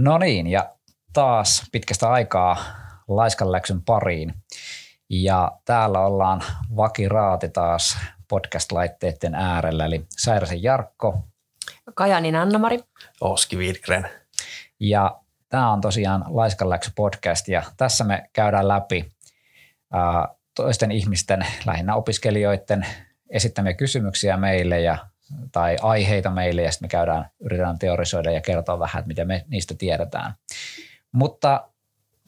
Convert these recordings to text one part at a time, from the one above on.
No niin, ja taas pitkästä aikaa Laiskan läksyn pariin. Ja täällä ollaan vakiraati taas podcast-laitteiden äärellä, eli Säiräsen Jarkko. Kajanin Anna-Mari. Oski Widgren. Ja tämä on tosiaan Laiskan läksy podcast, ja tässä me käydään läpi toisten ihmisten, lähinnä opiskelijoiden esittämiä kysymyksiä meille ja tai aiheita meille ja sitten me käydään, yritetään teorisoida ja kertoa vähän, että mitä me niistä tiedetään. Mutta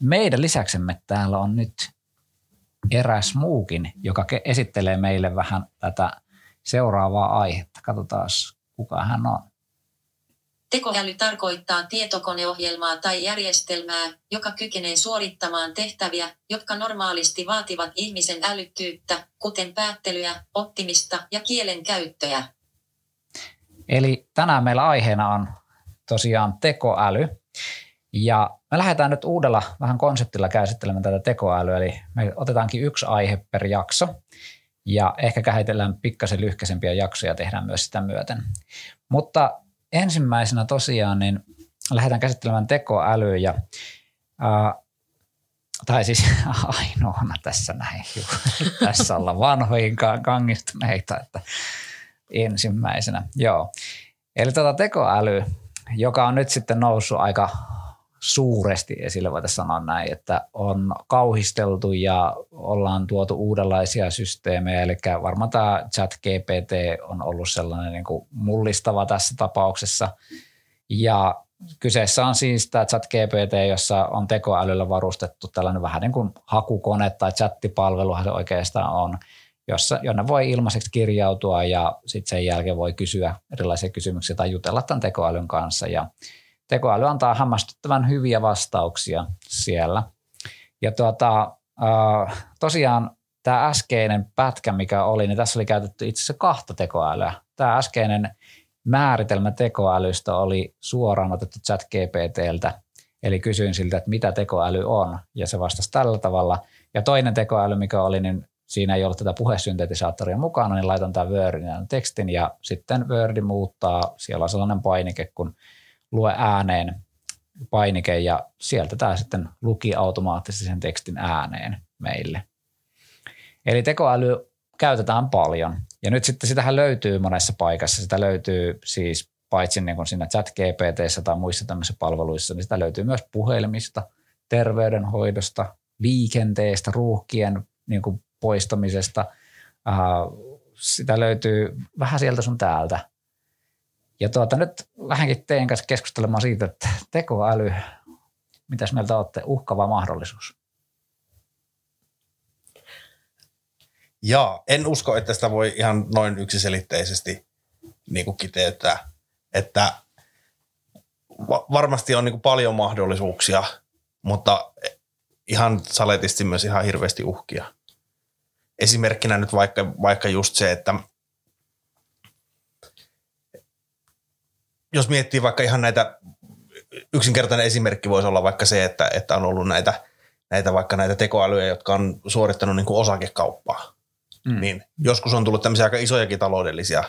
meidän lisäksemme täällä on nyt eräs muukin, joka esittelee meille vähän tätä seuraavaa aihetta. Katsotaan, kuka hän on. Tekoäly tarkoittaa tietokoneohjelmaa tai järjestelmää, joka kykenee suorittamaan tehtäviä, jotka normaalisti vaativat ihmisen älykkyyttä, kuten päättelyä, oppimista ja kielen käyttöä. Eli tänään meillä aiheena on tosiaan tekoäly. Ja me lähdetään nyt uudella vähän konseptilla käsittelemään tätä tekoälyä, eli me otetaankin yksi aihe per jakso. Ja ehkä käsitellään pikkasen lyhkäisempiä jaksoja ja tehdään myös sitä myöten. Mutta ensimmäisenä tosiaan niin lähdetään käsittelemään tekoälyä ja ää, tai siis ainoana tässä näin, tässä ollaan vanhoihin kangistuneita, että ensimmäisenä. Joo. Eli tuota tekoäly, joka on nyt sitten noussut aika suuresti esille, voitaisiin sanoa näin, että on kauhisteltu ja ollaan tuotu uudenlaisia systeemejä, eli varmaan tämä chat GPT on ollut sellainen niin kuin mullistava tässä tapauksessa. Ja kyseessä on siis tämä chat GPT, jossa on tekoälyllä varustettu tällainen vähän niin kuin hakukone tai chattipalveluhan se oikeastaan on – jossa, jonne voi ilmaiseksi kirjautua ja sitten sen jälkeen voi kysyä erilaisia kysymyksiä tai jutella tämän tekoälyn kanssa. Ja tekoäly antaa hämmästyttävän hyviä vastauksia siellä. Ja tuota, äh, tosiaan tämä äskeinen pätkä, mikä oli, niin tässä oli käytetty itse asiassa kahta tekoälyä. Tämä äskeinen määritelmä tekoälystä oli suoraan otettu chat GPTltä, eli kysyin siltä, että mitä tekoäly on, ja se vastasi tällä tavalla. Ja toinen tekoäly, mikä oli, niin siinä ei ollut tätä puhesyntetisaattoria mukana, niin laitan tämän Wordin tekstin ja sitten Word muuttaa, siellä on sellainen painike, kun lue ääneen painike ja sieltä tämä sitten luki automaattisesti sen tekstin ääneen meille. Eli tekoäly käytetään paljon ja nyt sitten sitähän löytyy monessa paikassa. Sitä löytyy siis paitsi niin kuin siinä chat GPTssä tai muissa tämmöisissä palveluissa, niin sitä löytyy myös puhelimista, terveydenhoidosta, liikenteestä, ruuhkien niin kuin poistamisesta. Sitä löytyy vähän sieltä sun täältä. Ja tuota, nyt lähdenkin teidän kanssa keskustelemaan siitä, että tekoäly, mitäs mieltä olette, uhkava mahdollisuus? Jaa, en usko, että sitä voi ihan noin yksiselitteisesti niin kuin kiteyttää. Että varmasti on niin kuin paljon mahdollisuuksia, mutta ihan saletisti myös ihan hirveästi uhkia esimerkkinä nyt vaikka, vaikka just se, että jos miettii vaikka ihan näitä, yksinkertainen esimerkki voisi olla vaikka se, että, että on ollut näitä, näitä vaikka näitä tekoälyjä, jotka on suorittanut niin kuin osakekauppaa. Mm. Niin joskus on tullut tämmöisiä aika isojakin taloudellisia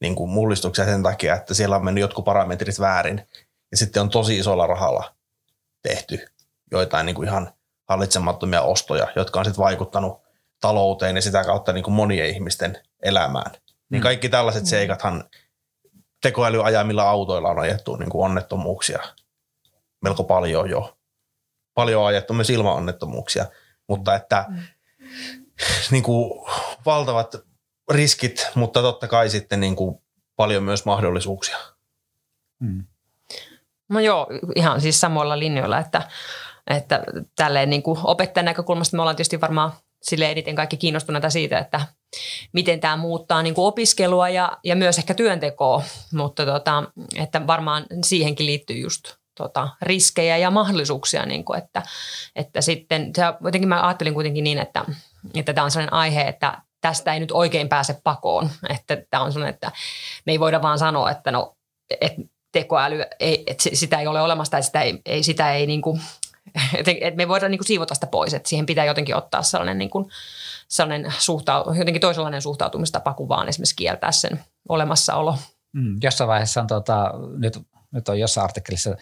niin kuin mullistuksia sen takia, että siellä on mennyt jotkut parametrit väärin ja sitten on tosi isolla rahalla tehty joitain niin kuin ihan hallitsemattomia ostoja, jotka on sitten vaikuttanut talouteen ja sitä kautta niin kuin monien ihmisten elämään. Niin mm. kaikki tällaiset mm. seikathan tekoälyajamilla autoilla on ajettu niin kuin onnettomuuksia melko paljon jo. Paljon on ajettu myös ilman onnettomuuksia, mutta että mm. niin kuin valtavat riskit, mutta totta kai sitten niin kuin paljon myös mahdollisuuksia. Mm. No joo, ihan siis samoilla linjoilla, että, että tälleen niin kuin opettajan näkökulmasta me ollaan tietysti varmaan sille eniten kaikki kiinnostuneita siitä, että miten tämä muuttaa niin kuin opiskelua ja, ja myös ehkä työntekoa, mutta tota, että varmaan siihenkin liittyy just tota, riskejä ja mahdollisuuksia, niin kuin, että, että sitten se, jotenkin mä ajattelin kuitenkin niin, että, että tämä on sellainen aihe, että tästä ei nyt oikein pääse pakoon, että tämä on sellainen, että me ei voida vaan sanoa, että no, että tekoäly, ei, että sitä ei ole olemassa tai sitä ei, ei, sitä ei niin kuin että et me voidaan niin siivota sitä pois, että siihen pitää jotenkin ottaa sellainen, niin kuin, sellainen suhta, jotenkin toisenlainen suhtautumistapa kuin vaan esimerkiksi kieltää sen olemassaolo. Mm, jossain vaiheessa on, tota, nyt, nyt on jossain artikkelissa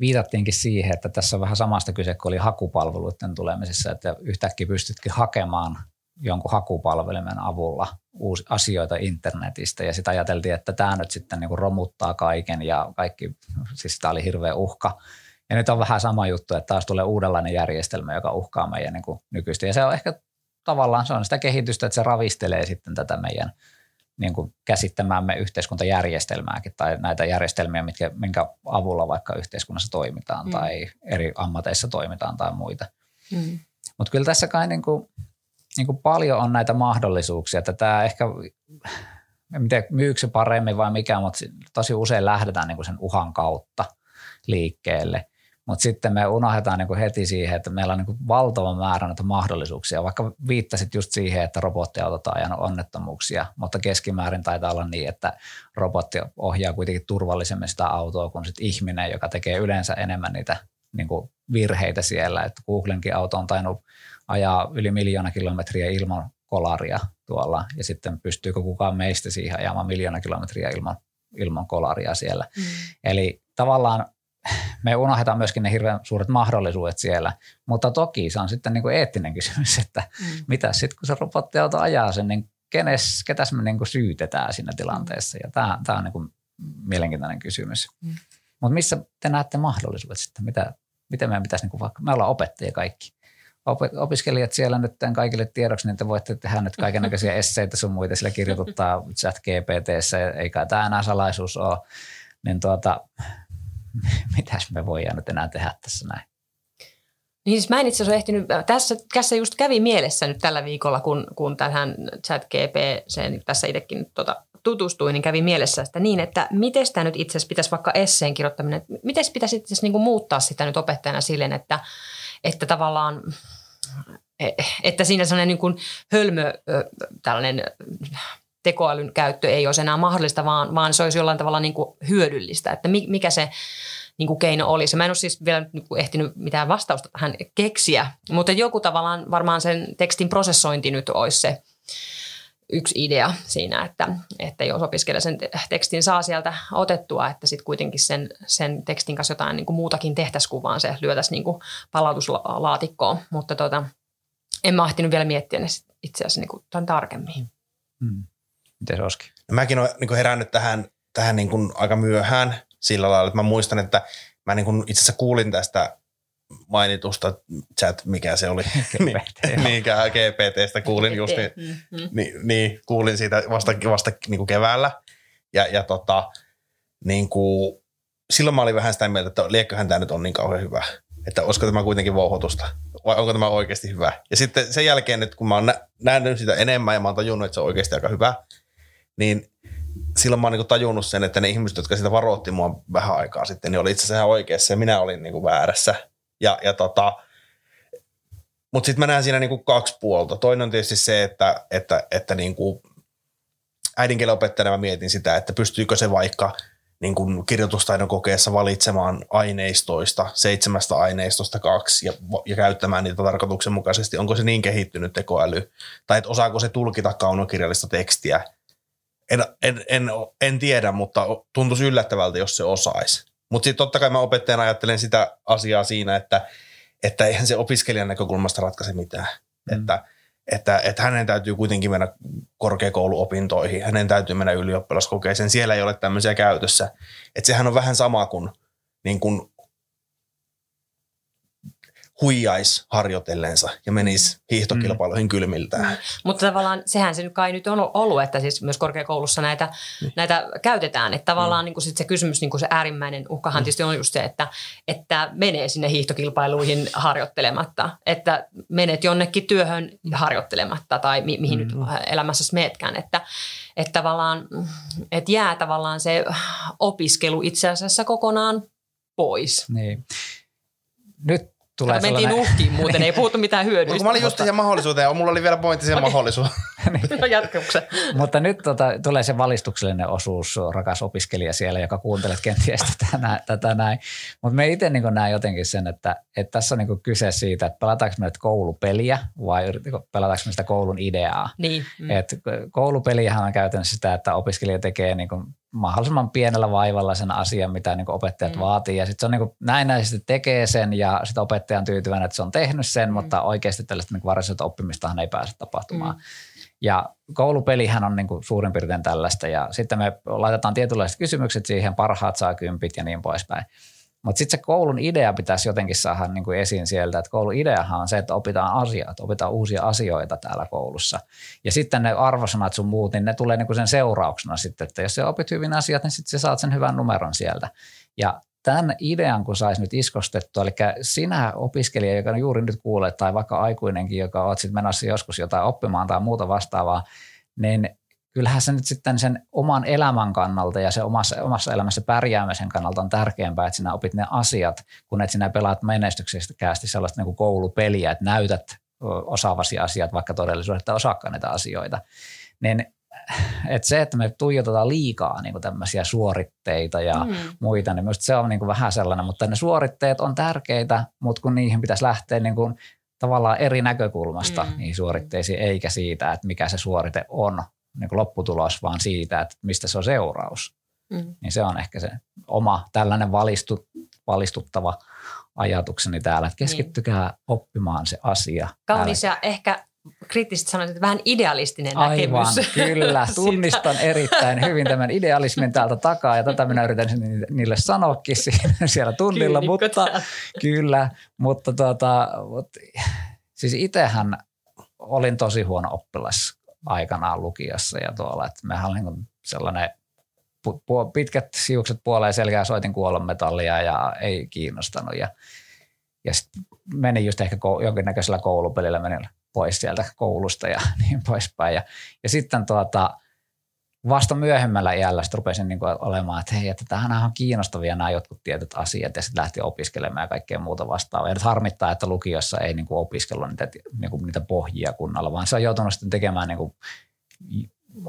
viitattiinkin siihen, että tässä on vähän samasta kyse kuin oli hakupalveluiden tulemisessa, että yhtäkkiä pystytkin hakemaan jonkun hakupalvelimen avulla uusi, asioita internetistä ja sitten ajateltiin, että tämä nyt sitten niin romuttaa kaiken ja kaikki, siis tämä oli hirveä uhka. Ja nyt on vähän sama juttu, että taas tulee uudenlainen järjestelmä, joka uhkaa meidän niin kuin nykyistä. Ja se on ehkä tavallaan se on sitä kehitystä, että se ravistelee sitten tätä meidän niin kuin käsittämäämme yhteiskuntajärjestelmääkin tai näitä järjestelmiä, mitkä, minkä avulla vaikka yhteiskunnassa toimitaan mm. tai eri ammateissa toimitaan tai muita. Mm. Mutta kyllä tässä kai niin kuin, niin kuin paljon on näitä mahdollisuuksia, että tämä ehkä, en tiedä myykö se paremmin vai mikä, mutta tosi usein lähdetään niin kuin sen uhan kautta liikkeelle – mutta sitten me unohdetaan niin kuin heti siihen, että meillä on niin kuin valtava määrä näitä mahdollisuuksia. Vaikka viittasit just siihen, että robottiautot on ajanut onnettomuuksia, mutta keskimäärin taitaa olla niin, että robotti ohjaa kuitenkin turvallisemmin sitä autoa kuin sit ihminen, joka tekee yleensä enemmän niitä niin kuin virheitä siellä. Että Googlenkin auto on tainnut ajaa yli miljoona kilometriä ilman kolaria tuolla, ja sitten pystyykö kukaan meistä siihen ajamaan miljoona kilometriä ilman, ilman kolaria siellä. Mm. Eli tavallaan me unohdetaan myöskin ne hirveän suuret mahdollisuudet siellä, mutta toki se on sitten niin kuin eettinen kysymys, että mm. mitä sitten kun se robottiauto ajaa sen, niin kenes, ketäs me niin kuin syytetään siinä tilanteessa ja tämä, tämä on niin kuin mielenkiintoinen kysymys. Mm. Mutta missä te näette mahdollisuudet sitten, mitä, miten meidän pitäisi, niin kuin vaikka, me ollaan opettajia kaikki, opiskelijat siellä nyt tämän kaikille tiedoksi, niin te voitte tehdä nyt kaikenlaisia esseitä sun muita, sillä kirjoituttaa chat GPTssä, eikä tämä enää salaisuus ole, niin tuota, mitäs me voidaan nyt enää tehdä tässä näin. Niin siis mä en itse asiassa ehtinyt, tässä, tässä just kävi mielessä nyt tällä viikolla, kun, kun tähän chat GP, sen tässä itsekin tota, tutustuin, niin kävi mielessä että niin, että miten sitä nyt itse asiassa pitäisi vaikka esseen kirjoittaminen, miten pitäisi itse asiassa niin muuttaa sitä nyt opettajana silleen, että, että tavallaan e, että siinä sellainen niin kuin hölmö tällainen tekoälyn käyttö ei olisi enää mahdollista, vaan, vaan se olisi jollain tavalla niin kuin hyödyllistä, että mikä se niin kuin keino olisi. Mä en ole siis vielä niin kuin ehtinyt mitään vastausta tähän keksiä, mutta joku tavallaan varmaan sen tekstin prosessointi nyt olisi se yksi idea siinä, että, että jos opiskelija sen tekstin saa sieltä otettua, että sitten kuitenkin sen, sen tekstin kanssa jotain niin kuin muutakin tehtäisiin kuin vaan se lyötäisiin niin kuin palautuslaatikkoon, mutta tota, en mä ehtinyt vielä miettiä ne itse asiassa niin kuin tarkemmin. Hmm. Miten Oski? No mäkin olen niin herännyt tähän, tähän niin kuin aika myöhään sillä lailla, että mä muistan, että mä niin kuin itse asiassa kuulin tästä mainitusta chat, mikä se oli, GPT, niin, GPTstä kuulin just, niin, mm-hmm. niin, niin, kuulin siitä vasta, vasta niin kuin keväällä. Ja, ja tota, niin kuin, silloin mä olin vähän sitä mieltä, että liekköhän tämä nyt on niin kauhean hyvä. Että olisiko tämä kuitenkin vouhotusta vai onko tämä oikeasti hyvä. Ja sitten sen jälkeen, että kun mä oon nähnyt sitä enemmän ja mä oon tajunnut, että se on oikeasti aika hyvä, niin silloin mä oon niin tajunnut sen, että ne ihmiset, jotka sitä varoitti mua vähän aikaa sitten, niin oli itse asiassa oikeassa ja minä olin niin väärässä. Ja, ja tota, mutta sitten mä näen siinä kuin kaksi puolta. Toinen on tietysti se, että, että, että niin kuin äidinkielen opettajana mä mietin sitä, että pystyykö se vaikka niin kuin kirjoitustaidon kokeessa valitsemaan aineistoista, seitsemästä aineistosta kaksi ja, ja käyttämään niitä tarkoituksenmukaisesti. Onko se niin kehittynyt tekoäly? Tai että osaako se tulkita kaunokirjallista tekstiä – en, en, en, en tiedä, mutta tuntuisi yllättävältä, jos se osaisi. Mutta sitten totta kai mä opettajana ajattelen sitä asiaa siinä, että, että eihän se opiskelijan näkökulmasta ratkaise mitään. Mm. Että, että, että hänen täytyy kuitenkin mennä korkeakouluopintoihin, hänen täytyy mennä ylioppilaskokeeseen, siellä ei ole tämmöisiä käytössä. Että sehän on vähän sama kuin, niin kuin huijaisi harjoitellensa ja menisi hiihtokilpailuihin mm. kylmiltään. Mm. Mutta tavallaan sehän se nyt kai nyt on ollut, että siis myös korkeakoulussa näitä, niin. näitä käytetään. Että tavallaan mm. niin kuin sit se kysymys, niin kuin se äärimmäinen uhkahan mm. tietysti on just se, että, että menee sinne hiihtokilpailuihin harjoittelematta. Että menet jonnekin työhön harjoittelematta tai mi- mihin mm. nyt elämässä meetkään. Että, että tavallaan, että jää tavallaan se opiskelu itse asiassa kokonaan pois. Niin. Nyt tulee mentiin uhkiin muuten, ei puhuttu mitään hyödyistä. Mä olin just siihen mahdollisuuteen ja mulla oli vielä pointti siihen mahdollisuuteen. niin. No. Mutta nyt tota, tulee se valistuksellinen osuus, rakas opiskelija siellä, joka kuuntelet kenties tätä, tätä näin. Mutta me itse niin näen jotenkin sen, että, että tässä on niin kyse siitä, että pelataanko me nyt koulupeliä vai pelataanko me sitä koulun ideaa. Niin. Mm. Et koulupeliähän on käytännössä sitä, että opiskelija tekee niin mahdollisimman pienellä vaivalla sen asian, mitä niin opettajat mm. vaatii. Ja sitten se on niin näennäisesti tekee sen ja sitten opettaja on tyytyväinen, että se on tehnyt sen, mm. mutta oikeasti tällaista niin varsinaista oppimistahan ei pääse tapahtumaan. Mm. Ja koulupelihän on niin suurin piirtein tällaista ja sitten me laitetaan tietynlaiset kysymykset siihen, parhaat saa kympit ja niin poispäin. Mutta sitten se koulun idea pitäisi jotenkin saada niin kuin esiin sieltä, että koulun ideahan on se, että opitaan asiat, opitaan uusia asioita täällä koulussa. Ja sitten ne arvosanat sun muut, niin ne tulee niin kuin sen seurauksena sitten, että jos sä opit hyvin asiat, niin sitten sä saat sen hyvän numeron sieltä. Ja tämän idean, kun saisi nyt iskostettua, eli sinä opiskelija, joka juuri nyt kuulet, tai vaikka aikuinenkin, joka oot sitten menossa joskus jotain oppimaan tai muuta vastaavaa, niin kyllähän se nyt sitten sen oman elämän kannalta ja se omassa, omassa elämässä pärjäämisen kannalta on tärkeämpää, että sinä opit ne asiat, kun että sinä pelaat menestyksekkäästi sellaista niin kuin koulupeliä, että näytät osaavasi asiat, vaikka todellisuudessa osaakaan niitä asioita. Niin että se, että me tuijotetaan liikaa niin tämmöisiä suoritteita ja mm. muita, niin myös se on niin vähän sellainen, mutta ne suoritteet on tärkeitä, mutta kun niihin pitäisi lähteä niin kuin tavallaan eri näkökulmasta mm. niihin suoritteisiin, eikä siitä, että mikä se suorite on, niin kuin lopputulos, vaan siitä, että mistä se on seuraus. Mm. Niin se on ehkä se oma tällainen valistu, valistuttava ajatukseni täällä, että keskittykää niin. oppimaan se asia. Kaunis ja ehkä kriittisesti sanoit, että vähän idealistinen Aivan, näkemys. kyllä. Tunnistan erittäin hyvin tämän idealismin täältä takaa ja tätä minä yritän niille sanoakin siellä tunnilla, Kyynikko mutta täällä. kyllä, mutta tuota, mutta, siis itsehän olin tosi huono oppilas aikanaan lukiossa ja tuolla, että mehän oli niin sellainen pitkät siukset puoleen selkää soitin kuolonmetallia ja ei kiinnostanut ja, ja sitten menin just ehkä jonkinnäköisellä koulupelillä, menin pois sieltä koulusta ja niin poispäin. Ja, ja sitten tuota, vasta myöhemmällä iällä sitten rupesin niin kuin olemaan, että hei, että tämähän on kiinnostavia nämä jotkut tietyt asiat ja sitten lähti opiskelemaan ja kaikkea muuta vastaavaa. Ja nyt harmittaa, että lukiossa ei niin kuin niitä, niin niitä pohjia kunnalla, vaan se on joutunut sitten tekemään niin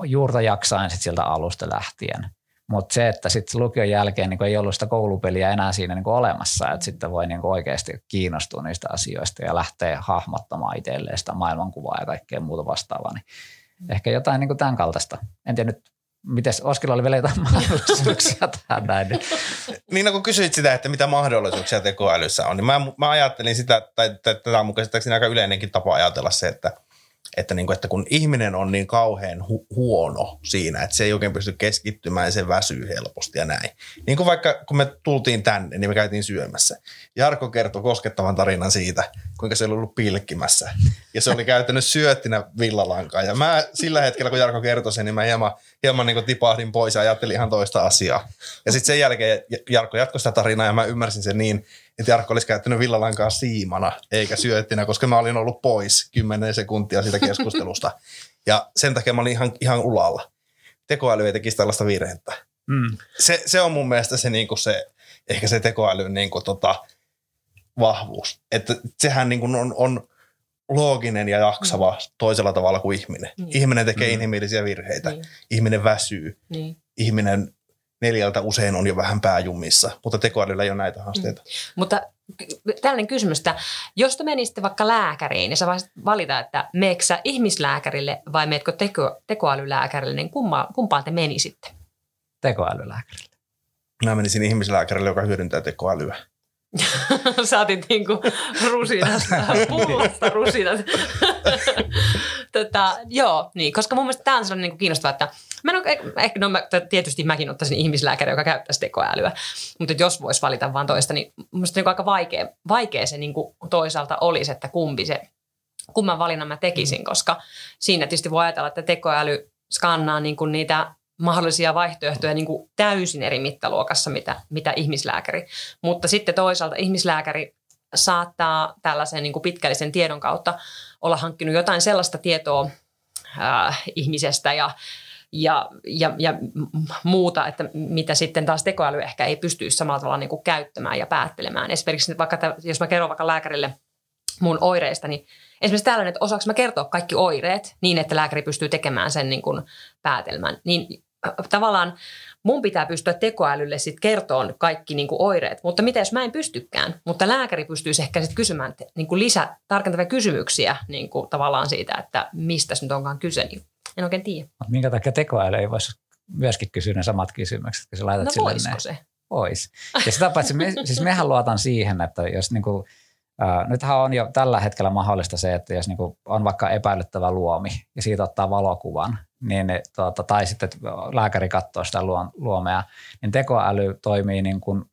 juurta jaksain sitten sieltä alusta lähtien. Mutta se, että sitten lukion jälkeen niin ei ollut sitä koulupeliä enää siinä niin olemassa, että sitten voi niin oikeasti kiinnostua niistä asioista ja lähteä hahmottamaan itselleen sitä maailmankuvaa ja kaikkea muuta vastaavaa. Niin. Ehkä jotain niin tämän kaltaista. En tiedä nyt, miten Oskilla oli vielä jotain mahdollisuuksia tähän näin. Niin no, kun kysyit sitä, että mitä mahdollisuuksia tekoälyssä on, niin mä, mä ajattelin sitä, tai tätä on mun aika yleinenkin tapa ajatella se, että – että, niin kuin, että kun ihminen on niin kauhean hu- huono siinä, että se ei oikein pysty keskittymään ja se väsyy helposti ja näin. Niin kuin vaikka kun me tultiin tänne, niin me käytiin syömässä. Jarkko kertoi koskettavan tarinan siitä, kuinka se oli ollut pilkkimässä. Ja se oli käyttänyt syöttinä villalankaa. Ja mä sillä hetkellä, kun Jarkko kertoi sen, niin mä hieman, hieman niin tipahdin pois ja ajattelin ihan toista asiaa. Ja sitten sen jälkeen Jarkko jatkoi sitä tarinaa ja mä ymmärsin sen niin, että Jarkko olisi käyttänyt villalankaa siimana eikä syöttinä, koska mä olin ollut pois 10 sekuntia siitä keskustelusta. ja sen takia mä olin ihan, ihan ulalla. Tekoäly ei tekisi tällaista virhettä. Mm. Se, se, on mun mielestä se, niin kuin se ehkä se tekoälyn niin kuin, tota, vahvuus. Että sehän niin kuin on, on looginen ja jaksava mm. toisella tavalla kuin ihminen. Niin. Ihminen tekee mm. inhimillisiä virheitä. Niin. Ihminen väsyy. Niin. Ihminen neljältä usein on jo vähän pääjumissa, mutta tekoälyllä ei ole näitä haasteita. Mm. Mutta tällainen kysymys, että jos te menisitte vaikka lääkäriin ja sä voisit valita, että meekö ihmislääkärille vai meetkö teko, tekoälylääkärille, niin kumma, kumpaan te menisitte? Tekoälylääkärille. Mä menisin ihmislääkärille, joka hyödyntää tekoälyä. Saatit niinku rusinasta, pullosta rusinat. tota, joo, niin, koska mun mielestä tämä on sellainen niin kiinnostava, että mä en ole, ehkä, no mä, tietysti mäkin ottaisin ihmislääkäri, joka käyttäisi tekoälyä, mutta jos voisi valita vain toista, niin mun mielestä niin aika vaikea, vaikea se niin kuin toisaalta olisi, että kumpi se, kumman valinnan mä tekisin, mm. koska siinä tietysti voi ajatella, että tekoäly skannaa niin kuin niitä mahdollisia vaihtoehtoja niin kuin täysin eri mittaluokassa, mitä, mitä ihmislääkäri. Mutta sitten toisaalta ihmislääkäri saattaa tällaisen niin kuin pitkällisen tiedon kautta olla hankkinut jotain sellaista tietoa äh, ihmisestä ja, ja, ja, ja muuta, että mitä sitten taas tekoäly ehkä ei pystyisi samalla tavalla niin kuin käyttämään ja päättelemään. Esimerkiksi vaikka, jos mä kerron vaikka lääkärille mun oireista, niin esimerkiksi tällainen, että osaanko mä kertoa kaikki oireet niin, että lääkäri pystyy tekemään sen niin kuin päätelmän, niin tavallaan mun pitää pystyä tekoälylle sitten kertoa kaikki niin kuin oireet, mutta mitä jos mä en pystykään? Mutta lääkäri pystyisi ehkä sitten kysymään niin kuin lisä, tarkentavia kysymyksiä niin kuin tavallaan siitä, että mistä nyt onkaan kyse, niin en oikein tiedä. Minkä takia tekoäly ei voisi myöskin kysyä ne samat kysymykset, kun sä laitat No sille ne. se? Ois. Ja sitä paitsi, me, siis mehän luotan siihen, että jos niinku, äh, nythän on jo tällä hetkellä mahdollista se, että jos niinku on vaikka epäilyttävä luomi ja siitä ottaa valokuvan, niin tuota, tai sitten lääkäri katsoo sitä luom- luomea, niin tekoäly toimii niin kuin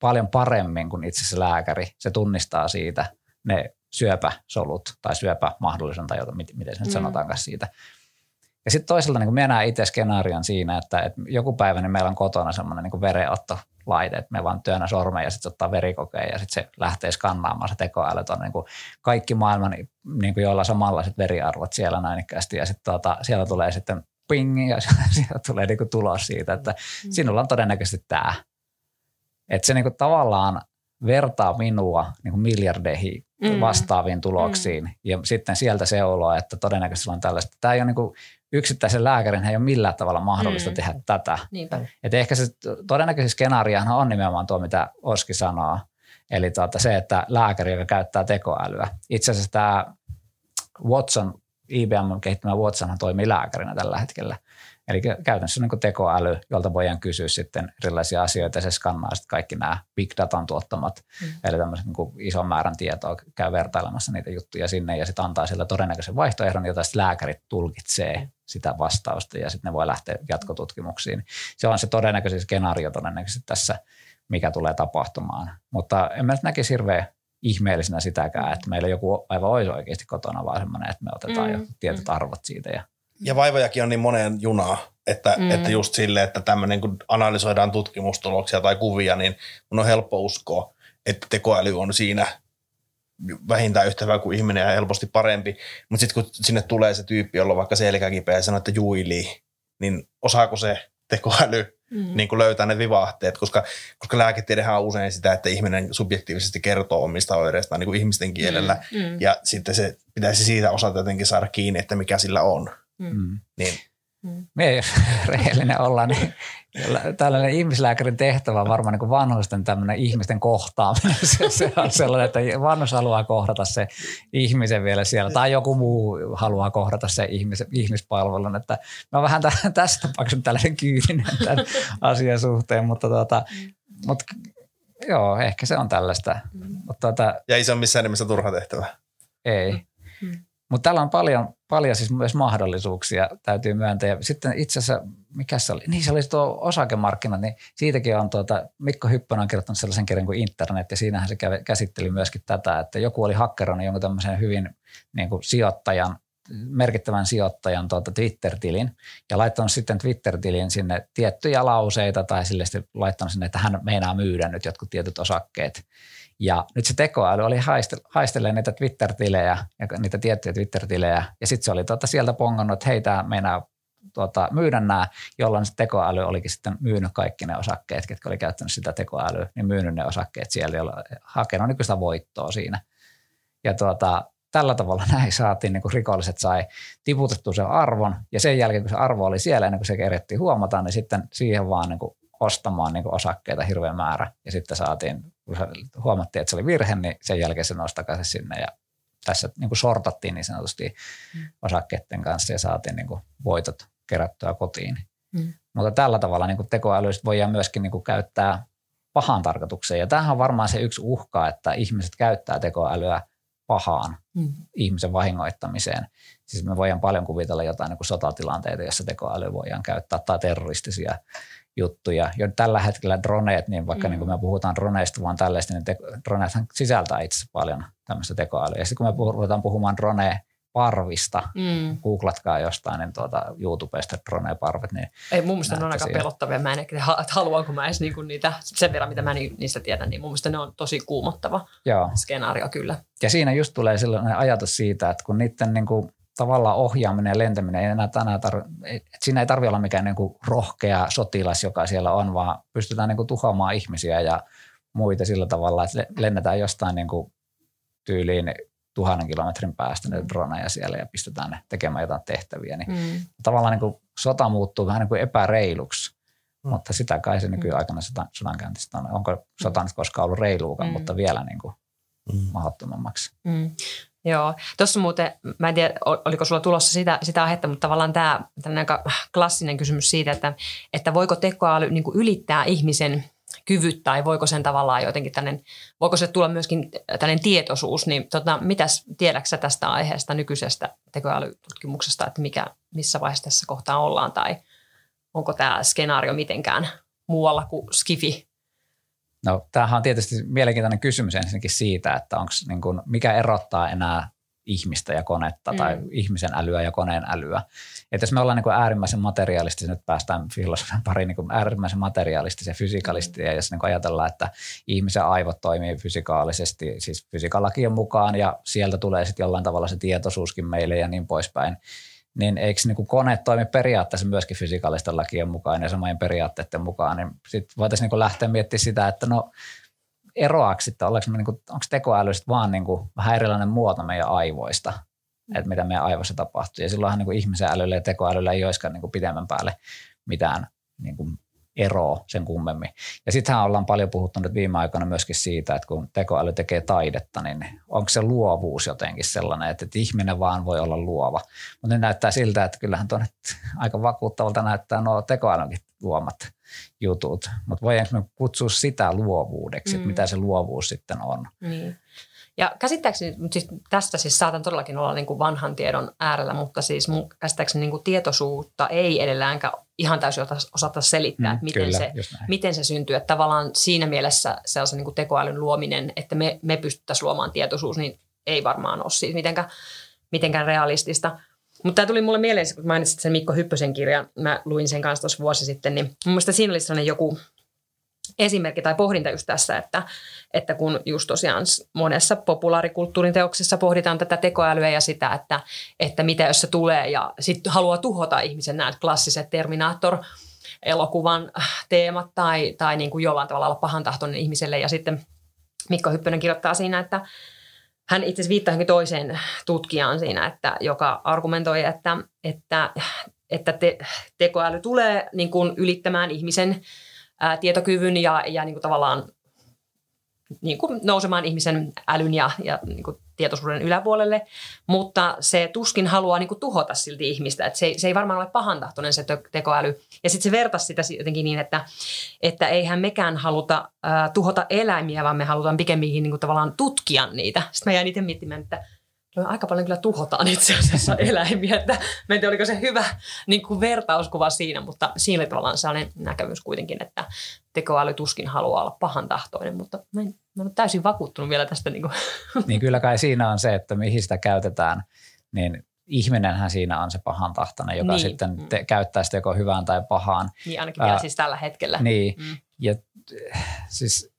paljon paremmin kuin itse se lääkäri. Se tunnistaa siitä ne syöpäsolut tai syöpämahdollisuuden tai jotain, miten se nyt Mm. sanotaankaan siitä. Ja sitten toisaalta niin me näen itse skenaarion siinä, että, että joku päivä niin meillä on kotona semmoinen niin verenottolaite, että me vaan työnnä sormen ja sitten ottaa verikokeen ja sitten se lähtee skannaamaan se tekoäly on niin kuin kaikki maailman, niin kuin joilla on samanlaiset veriarvot siellä näinnikkäästi ja sitten tuota, siellä tulee sitten ping ja sieltä tulee niin kuin tulos siitä, että sinulla on todennäköisesti tämä. Että se niin kuin tavallaan vertaa minua niin kuin miljardeihin Mm. vastaaviin tuloksiin ja sitten sieltä seuloa, että todennäköisesti on tällaista. Tämä ei ole niin kuin yksittäisen lääkärin ei ole millään tavalla mahdollista Mm. tehdä tätä. Niinpä. Et ehkä se todennäköisesti skenaariahan on nimenomaan tuo, mitä Oski sanoo. Eli tuota, se, että lääkäri, joka käyttää tekoälyä. Itse asiassa tämä Watson, IBM kehittämä Watsonhan toimii lääkärinä tällä hetkellä. Eli käytännössä niin tekoäly, jolta voidaan kysyä sitten erilaisia asioita ja se skannaa sitten kaikki nämä big datan tuottamat, Mm. eli tämmöisen niin ison määrän tietoa, käy vertailemassa niitä juttuja sinne ja sitten antaa sillä todennäköisen vaihtoehdon, jota sitten lääkärit tulkitsee sitä vastausta ja sitten ne voi lähteä jatkotutkimuksiin. Se on se todennäköisin skenaario todennäköisesti tässä, mikä tulee tapahtumaan. Mutta en mä nyt näkisi hirveän ihmeellisenä sitäkään, että meillä joku aivan olisi oikeasti kotona, vaan semmoinen, että me otetaan Mm, jo tietyt arvot siitä ja Ja vaivojakin on niin moneen junaa, että, Mm. mm. että just sille, että tämmöinen kun analysoidaan tutkimustuloksia tai kuvia, niin mun on helppo uskoa, että tekoäly on siinä vähintään yhtä hyvä kuin ihminen ja helposti parempi. Mutta sitten kun sinne tulee se tyyppi, jolla on vaikka selkäkipeä ja sanoo, että juilii, niin osaako se tekoäly Mm. niin kuin löytää ne vivahteet, koska, koska lääketiedehän on usein sitä, että ihminen subjektiivisesti kertoo omista oireistaan niin kuin ihmisten kielellä, Mm. ja sitten se pitäisi siitä osata jotenkin saada kiinni, että mikä sillä on. Mm. Niin Me jos rehellinen ollaan, niin tällainen ihmislääkärin tehtävä on varmaan niin vanhusten tämmöinen ihmisten kohtaaminen. Se, se on sellainen, että vanhus haluaa kohdata se ihmisen vielä siellä, tai joku muu haluaa kohdata se ihmis, ihmispalvelun. Että mä vähän tä- tässä tapauksessa tällainen kyyninen tämän asian suhteen, mutta, tuota, mutta joo, ehkä se on tällaista. Mutta tuota, Ja ei se ole missään nimessä turha tehtävä. ei. Mm. Mutta täällä on paljon, paljon siis myös mahdollisuuksia, täytyy myöntää. Ja sitten itse asiassa, mikä se oli? Niin se oli tuo osakemarkkinat, niin siitäkin on tuota, Mikko Hyppönen on kirjoittanut sellaisen kirjan kuin Internet, ja siinähän se käsitteli myöskin tätä, että joku oli hakkeroinut jonkun tämmöisen hyvin niin kuin sijoittajan, merkittävän sijoittajan tuota Twitter-tilin ja laittanut sitten Twitter-tilin sinne tiettyjä lauseita tai sille laittanut sinne, että hän meinaa myydä nyt jotkut tietyt osakkeet. Ja nyt se tekoäly oli haiste, haistelee niitä Twitter-tilejä ja niitä tiettyjä Twitter-tilejä. Ja sitten se oli tuota sieltä pongannut, että hei, tämä meinaa tuota, myydä nämä, jolloin se tekoäly olikin sitten myynyt kaikki ne osakkeet, ketkä oli käyttänyt sitä tekoälyä, niin myynyt ne osakkeet siellä ja hakenut sitä voittoa siinä. Ja tuota, tällä tavalla näin saatiin, niin kuin rikolliset sai tiputettua sen arvon, ja sen jälkeen, kun se arvo oli siellä, ennen kuin se kerettiin huomata, niin sitten siihen vaan niin kuin ostamaan niin kuin osakkeita hirveä määrä, ja sitten saatiin, kun huomattiin, että se oli virhe, niin sen jälkeen se nosti takaisin sinne, ja tässä niin kuin sortattiin niin sanotusti osakkeiden kanssa, ja saatiin niin kuin voitot kerättyä kotiin. Mm. Mutta tällä tavalla niin kuin voidaan myöskin niin kuin käyttää pahaan tarkoitukseen, ja tämähän on varmaan se yksi uhka, että ihmiset käyttää tekoälyä pahaan Mm. ihmisen vahingoittamiseen. Siis me voidaan paljon kuvitella jotain niin kuin sotatilanteita, jossa tekoäly voidaan käyttää tai terroristisia juttuja. Jo tällä hetkellä droneet, niin vaikka Mm. niin kun me puhutaan droneista vaan tällaista, niin droneethan sisältää itse paljon tämmöistä tekoälyä. Ja sitten kun me puh- ruvetaan puhumaan drone-parvista, Mm. googlatkaa jostain niin tuota YouTubesta drone-parvet, niin Ei, mun mielestä ne on aika siihen. pelottavia. Mä en ehkä, haluanko mä edes niinku niitä, sen verran mitä mä ni- niistä tiedän, niin mun mielestä ne on tosi kuumottava joo. skenaario kyllä. Ja siinä just tulee sellainen ajatus siitä, että kun niiden niin kuin tavallaan ohjaaminen ja lentäminen ei enää tänään tarvi, että siinä ei tarvitse olla mikään niin kuin rohkea sotilas, joka siellä on, vaan pystytään niin kuin tuhoamaan ihmisiä ja muita sillä tavalla, että le- lennetään jostain niin kuin tyyliin tuhannen kilometrin päästä ne droneja siellä ja pistetään ne tekemään jotain tehtäviä. Niin Mm. Tavallaan niin kuin sota muuttuu vähän niin kuin epäreiluksi, mm. mutta sitä kai se nykyaikana sodan, sodankäyntistä on. Onko sota nyt koskaan ollut reiluukaan, Mm. mutta vielä niin kuin Mm. mahdottomammaksi. Mm. Joo, tuossa muuten, mä en tiedä, ol- oliko sulla tulossa sitä, sitä aihetta, mutta tavallaan tämä aika klassinen kysymys siitä, että, että voiko tekoäly niin kuin ylittää ihmisen kyvyt tai voiko sen tavallaan jotenkin tännen, voiko se tulla myöskin tällainen tietoisuus, niin tota, mitäs tiedätkö sä tästä aiheesta nykyisestä tekoälytutkimuksesta, että mikä, missä vaiheessa tässä kohtaa ollaan tai onko tämä skenaario mitenkään muualla kuin skifi? No, tämähän on tietysti mielenkiintoinen kysymys ensinnäkin siitä, että onko niin kuin, mikä erottaa enää ihmistä ja konetta mm. tai ihmisen älyä ja koneen älyä. Että jos me ollaan niin kuin äärimmäisen materiaalistisia, nyt päästään filosofian pariin niin kuin äärimmäisen materiaalistisia, fysikalistisia, ja jos niin kuin ajatellaan, että ihmisen aivot toimii fysikaalisesti, siis fysiikalakien mukaan, ja sieltä tulee sitten jollain tavalla se tietoisuuskin meille ja niin poispäin, niin eikö niin kuin kone toimi periaatteessa myöskin fysikaalisten lakien mukaan ja samojen periaatteiden mukaan, niin sitten voitaisiin niin lähteä miettimään sitä, että no eroaako sitten, ollaanko me, niin kuin, onko tekoäly vaan niin kuin vähän erilainen muoto meidän aivoista, että mitä meidän aivoissa tapahtuu. Ja silloinhan niin kuin ihmisen älyllä ja tekoälyllä ei olisikaan niin kuin pidemmän päälle mitään niin kuin eroa sen kummemmin. Ja sittenhän ollaan paljon puhuttu nyt viime aikoina myöskin siitä, että kun tekoäly tekee taidetta, niin onko se luovuus jotenkin sellainen, että, että ihminen vaan voi olla luova. Mutta nyt näyttää siltä, että kyllähän tuonne aika vakuuttavalta näyttää nuo tekoälynkin luomat jutut. Mutta voidaanko me kutsua sitä luovuudeksi, mm. että mitä se luovuus sitten on? Niin. Ja käsittääkseni, siis tästä siis saatan todellakin olla niin kuin vanhan tiedon äärellä, mutta siis mun käsittääkseni niin kuin tietoisuutta ei edelläänkään ihan täysin osata selittää, mm, että miten, kyllä, se, miten se syntyy. Että tavallaan siinä mielessä sellaisen niin kuin tekoälyn luominen, että me, me pystyttäisiin luomaan tietoisuus, niin ei varmaan ole siis mitenkään, mitenkään realistista. Mutta tämä tuli mulle mieleen, kun mainitsit sen Mikko Hyppösen kirjan, mä luin sen kanssa tuossa vuosi sitten, niin mun mielestä siinä oli sellainen joku esimerkki tai pohdinta just tässä, että, että kun just tosiaan monessa populaarikulttuurin teoksessa pohditaan tätä tekoälyä ja sitä, että, että mitä jos se tulee ja sitten haluaa tuhota ihmisen nämä klassiset Terminator elokuvan teemat tai, tai niin kuin jollain tavalla olla pahantahtoinen ihmiselle. Ja sitten Mikko Hyppönen kirjoittaa siinä, että hän itse asiassa viittaa toiseen tutkijaan siinä, että, joka argumentoi, että, että, että te, tekoäly tulee niin kuin ylittämään ihmisen ää, tietokyvyn ja, ja niin kuin tavallaan niin kuin nousemaan ihmisen älyn ja, ja niin kuin tietoisuuden yläpuolelle, mutta se tuskin haluaa niin kuin tuhota silti ihmistä. Että se, ei, se ei varmaan ole pahantahtoinen se tekoäly. Ja sitten se vertasi sitä jotenkin niin, että, että eihän mekään haluta ää, tuhota eläimiä, vaan me halutaan pikemminkin niin kuin tavallaan tutkia niitä. Sitten mä jäin itse miettimään, että me aika paljon kyllä tuhotaan itse asiassa eläimiä, että mä en tiedä, oliko se hyvä niin kuin vertauskuva siinä, mutta siinä oli tavallaan sellainen näkemys kuitenkin, että tekoäly tuskin haluaa olla pahan tahtoinen, mutta mä en, mä en ole täysin vakuuttunut vielä tästä. Niin, kuin. niin kyllä kai siinä on se, että mihin sitä käytetään, niin ihminenhän siinä on se pahan tahtoinen, joka niin. sitten te, käyttää sitä joko hyvään tai pahaan. Niin ainakin vielä Ää, siis tällä hetkellä. Niin, mm. ja siis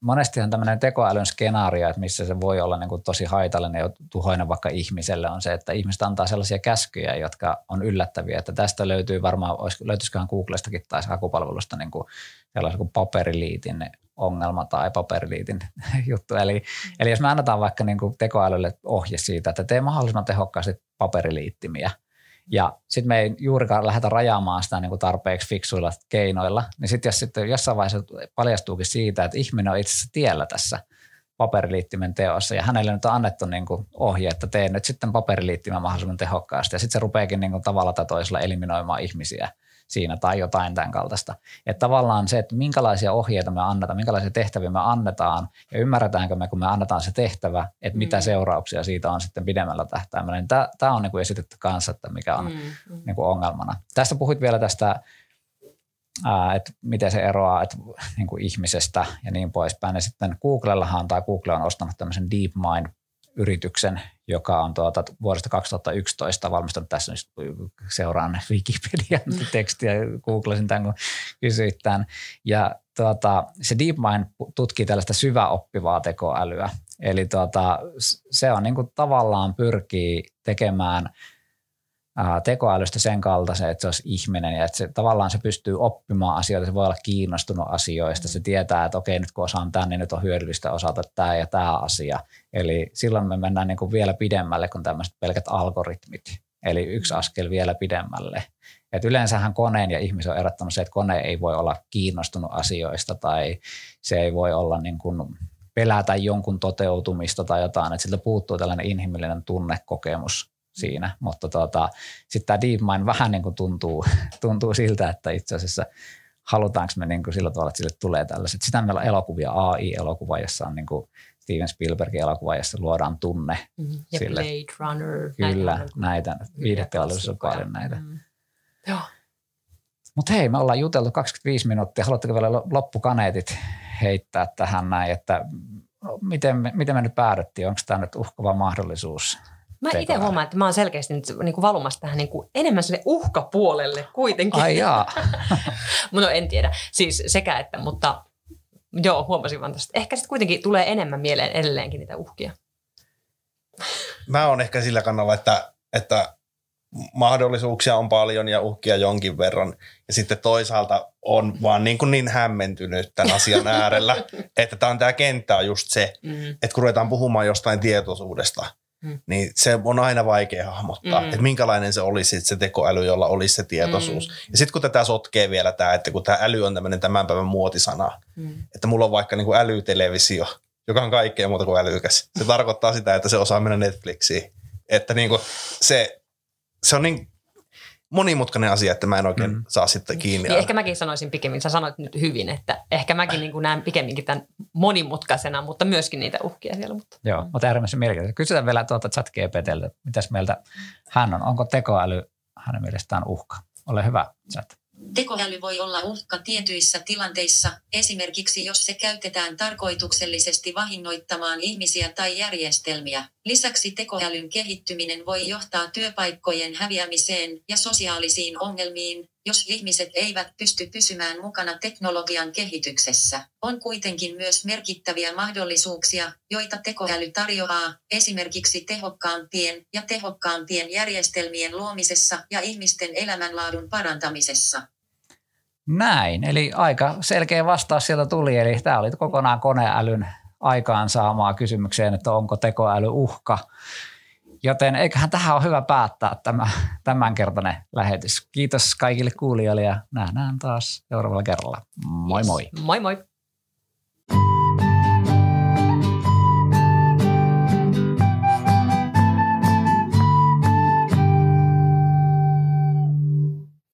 monestihan tämmöinen tekoälyn skenaario, että missä se voi olla niin kuin tosi haitallinen ja tuhoinen vaikka ihmiselle, on se, että ihmiset antaa sellaisia käskyjä, jotka on yllättäviä. Että tästä löytyy varmaan, löytyisiköhän Googlestakin tai hakupalvelusta niin kuin sellaisen kuin paperiliitin ongelma tai paperiliitin juttu. Eli, eli jos me annetaan vaikka niin kuin tekoälylle ohje siitä, että tee mahdollisimman tehokkaasti paperiliittimiä, ja sitten me ei juurikaan lähdetä rajaamaan sitä niin kuin tarpeeksi fiksuilla keinoilla, niin sitten jos sitten jossain vaiheessa paljastuukin siitä, että ihminen on itse asiassa tiellä tässä paperiliittimen teossa ja hänelle nyt on annettu niin kuin ohje, että tee nyt sitten paperiliittimen mahdollisimman tehokkaasti ja sitten se rupeakin niin kuin tavalla tai toisella eliminoimaan ihmisiä siinä tai jotain tämän kaltaista. Että tavallaan se, että minkälaisia ohjeita me annetaan, minkälaisia tehtäviä me annetaan ja ymmärretäänkö me, kun me annetaan se tehtävä, että mitä mm. seurauksia siitä on sitten pidemmällä tähtäimellä. Niin tämä on niin kuin esitetty kanssa, että mikä on mm. niin kuin ongelmana. Tästä puhuit vielä tästä ää, että miten se eroaa että, niin kuin ihmisestä ja niin poispäin. Ja sitten Googlellahan tai Google on ostanut tämmöisen DeepMind yrityksen, joka on tuota vuodesta 2011 valmistunut. Tässä seuraan Wikipedian tekstiä, googlasin tämän, kun kysyit tämän. Ja tuota, se DeepMind tutkii tällaista syväoppivaa tekoälyä. Eli tuota, se on niin kuin tavallaan pyrkii tekemään tekoälystä sen kaltaisen, että se olisi ihminen ja että se, tavallaan se pystyy oppimaan asioita, se voi olla kiinnostunut asioista, se tietää, että okei nyt kun osaan tämän, niin nyt on hyödyllistä osata tämä ja tämä asia. Eli silloin me mennään niin kuin vielä pidemmälle kuin tämmöiset pelkät algoritmit, eli yksi askel vielä pidemmälle. Et yleensähän koneen ja ihmisen on erottanut se, että kone ei voi olla kiinnostunut asioista tai se ei voi olla niin kuin pelätä jonkun toteutumista tai jotain, että siltä puuttuu tällainen inhimillinen tunnekokemus siinä, mutta tota, sitten tämä DeepMind vähän niin kuin tuntuu, tuntuu siltä, että itse asiassa halutaanko me niin kuin sillä tavalla, että sille tulee tällaiset. Sitä meillä on elokuvia, AI-elokuva, jossa on niin kuin Steven Spielbergin elokuva, jossa luodaan tunne. Mm, ja sille. Blade Runner. Kyllä, näitä. Viihdeteollisuudessa on paljon näitä. Mm. Mutta hei, me ollaan juteltu 25 minuuttia. Haluatteko vielä loppukaneetit heittää tähän näin, että miten me, miten me nyt päädyttiin? Onko tämä nyt uhkava mahdollisuus? Mä itse huomaan, että mä oon selkeästi nyt niin kuin valumassa tähän niin kuin enemmän sille uhkapuolelle kuitenkin. Ai jaa. no en tiedä. Siis sekä että, mutta joo, huomasin vaan tästä. Ehkä sitten kuitenkin tulee enemmän mieleen edelleenkin niitä uhkia. Mä oon ehkä sillä kannalla, että, että mahdollisuuksia on paljon ja uhkia jonkin verran. Ja sitten toisaalta on vaan niin, kuin niin hämmentynyt tämän asian äärellä, että tämä on tämä kenttä on just se, mm. että kun ruvetaan puhumaan jostain tietoisuudesta, mm. niin se on aina vaikea hahmottaa, mm. että minkälainen se olisi se tekoäly, jolla olisi se tietoisuus. Mm. Ja sitten kun tätä sotkee vielä tämä, että kun tämä äly on tämmöinen tämän päivän muotisana, mm. että mulla on vaikka niin kuin älytelevisio, joka on kaikkea muuta kuin älykäs. Se tarkoittaa sitä, että se osaa mennä Netflixiin. Että niin kuin se se on niin monimutkainen asia, että mä en oikein mm. saa sitten kiinni. Niin ehkä mäkin sanoisin pikemmin, sä sanoit nyt hyvin, että ehkä mäkin niin näen pikemminkin tämän monimutkaisena, mutta myöskin niitä uhkia siellä. Mutta. Joo, mutta äärimmäisen mielenkiintoista. Kysytään vielä tuota chat GPTltä, mitäs mieltä hän on. Onko tekoäly hänen mielestään uhka? Ole hyvä, chat. Tekoäly voi olla uhka tietyissä tilanteissa, esimerkiksi jos se käytetään tarkoituksellisesti vahingoittamaan ihmisiä tai järjestelmiä. Lisäksi tekoälyn kehittyminen voi johtaa työpaikkojen häviämiseen ja sosiaalisiin ongelmiin, jos ihmiset eivät pysty pysymään mukana teknologian kehityksessä. On kuitenkin myös merkittäviä mahdollisuuksia, joita tekoäly tarjoaa, esimerkiksi tehokkaampien ja tehokkaampien järjestelmien luomisessa ja ihmisten elämänlaadun parantamisessa. Näin, eli aika selkeä vastaus sieltä tuli, eli tämä oli kokonaan koneälyn aikaansaamaa kysymykseen, että onko tekoäly uhka. Joten eiköhän tähän ole hyvä päättää tämä tämänkertainen lähetys. Kiitos kaikille kuulijoille ja nähdään taas seuraavalla kerralla. Moi moi. Moi moi.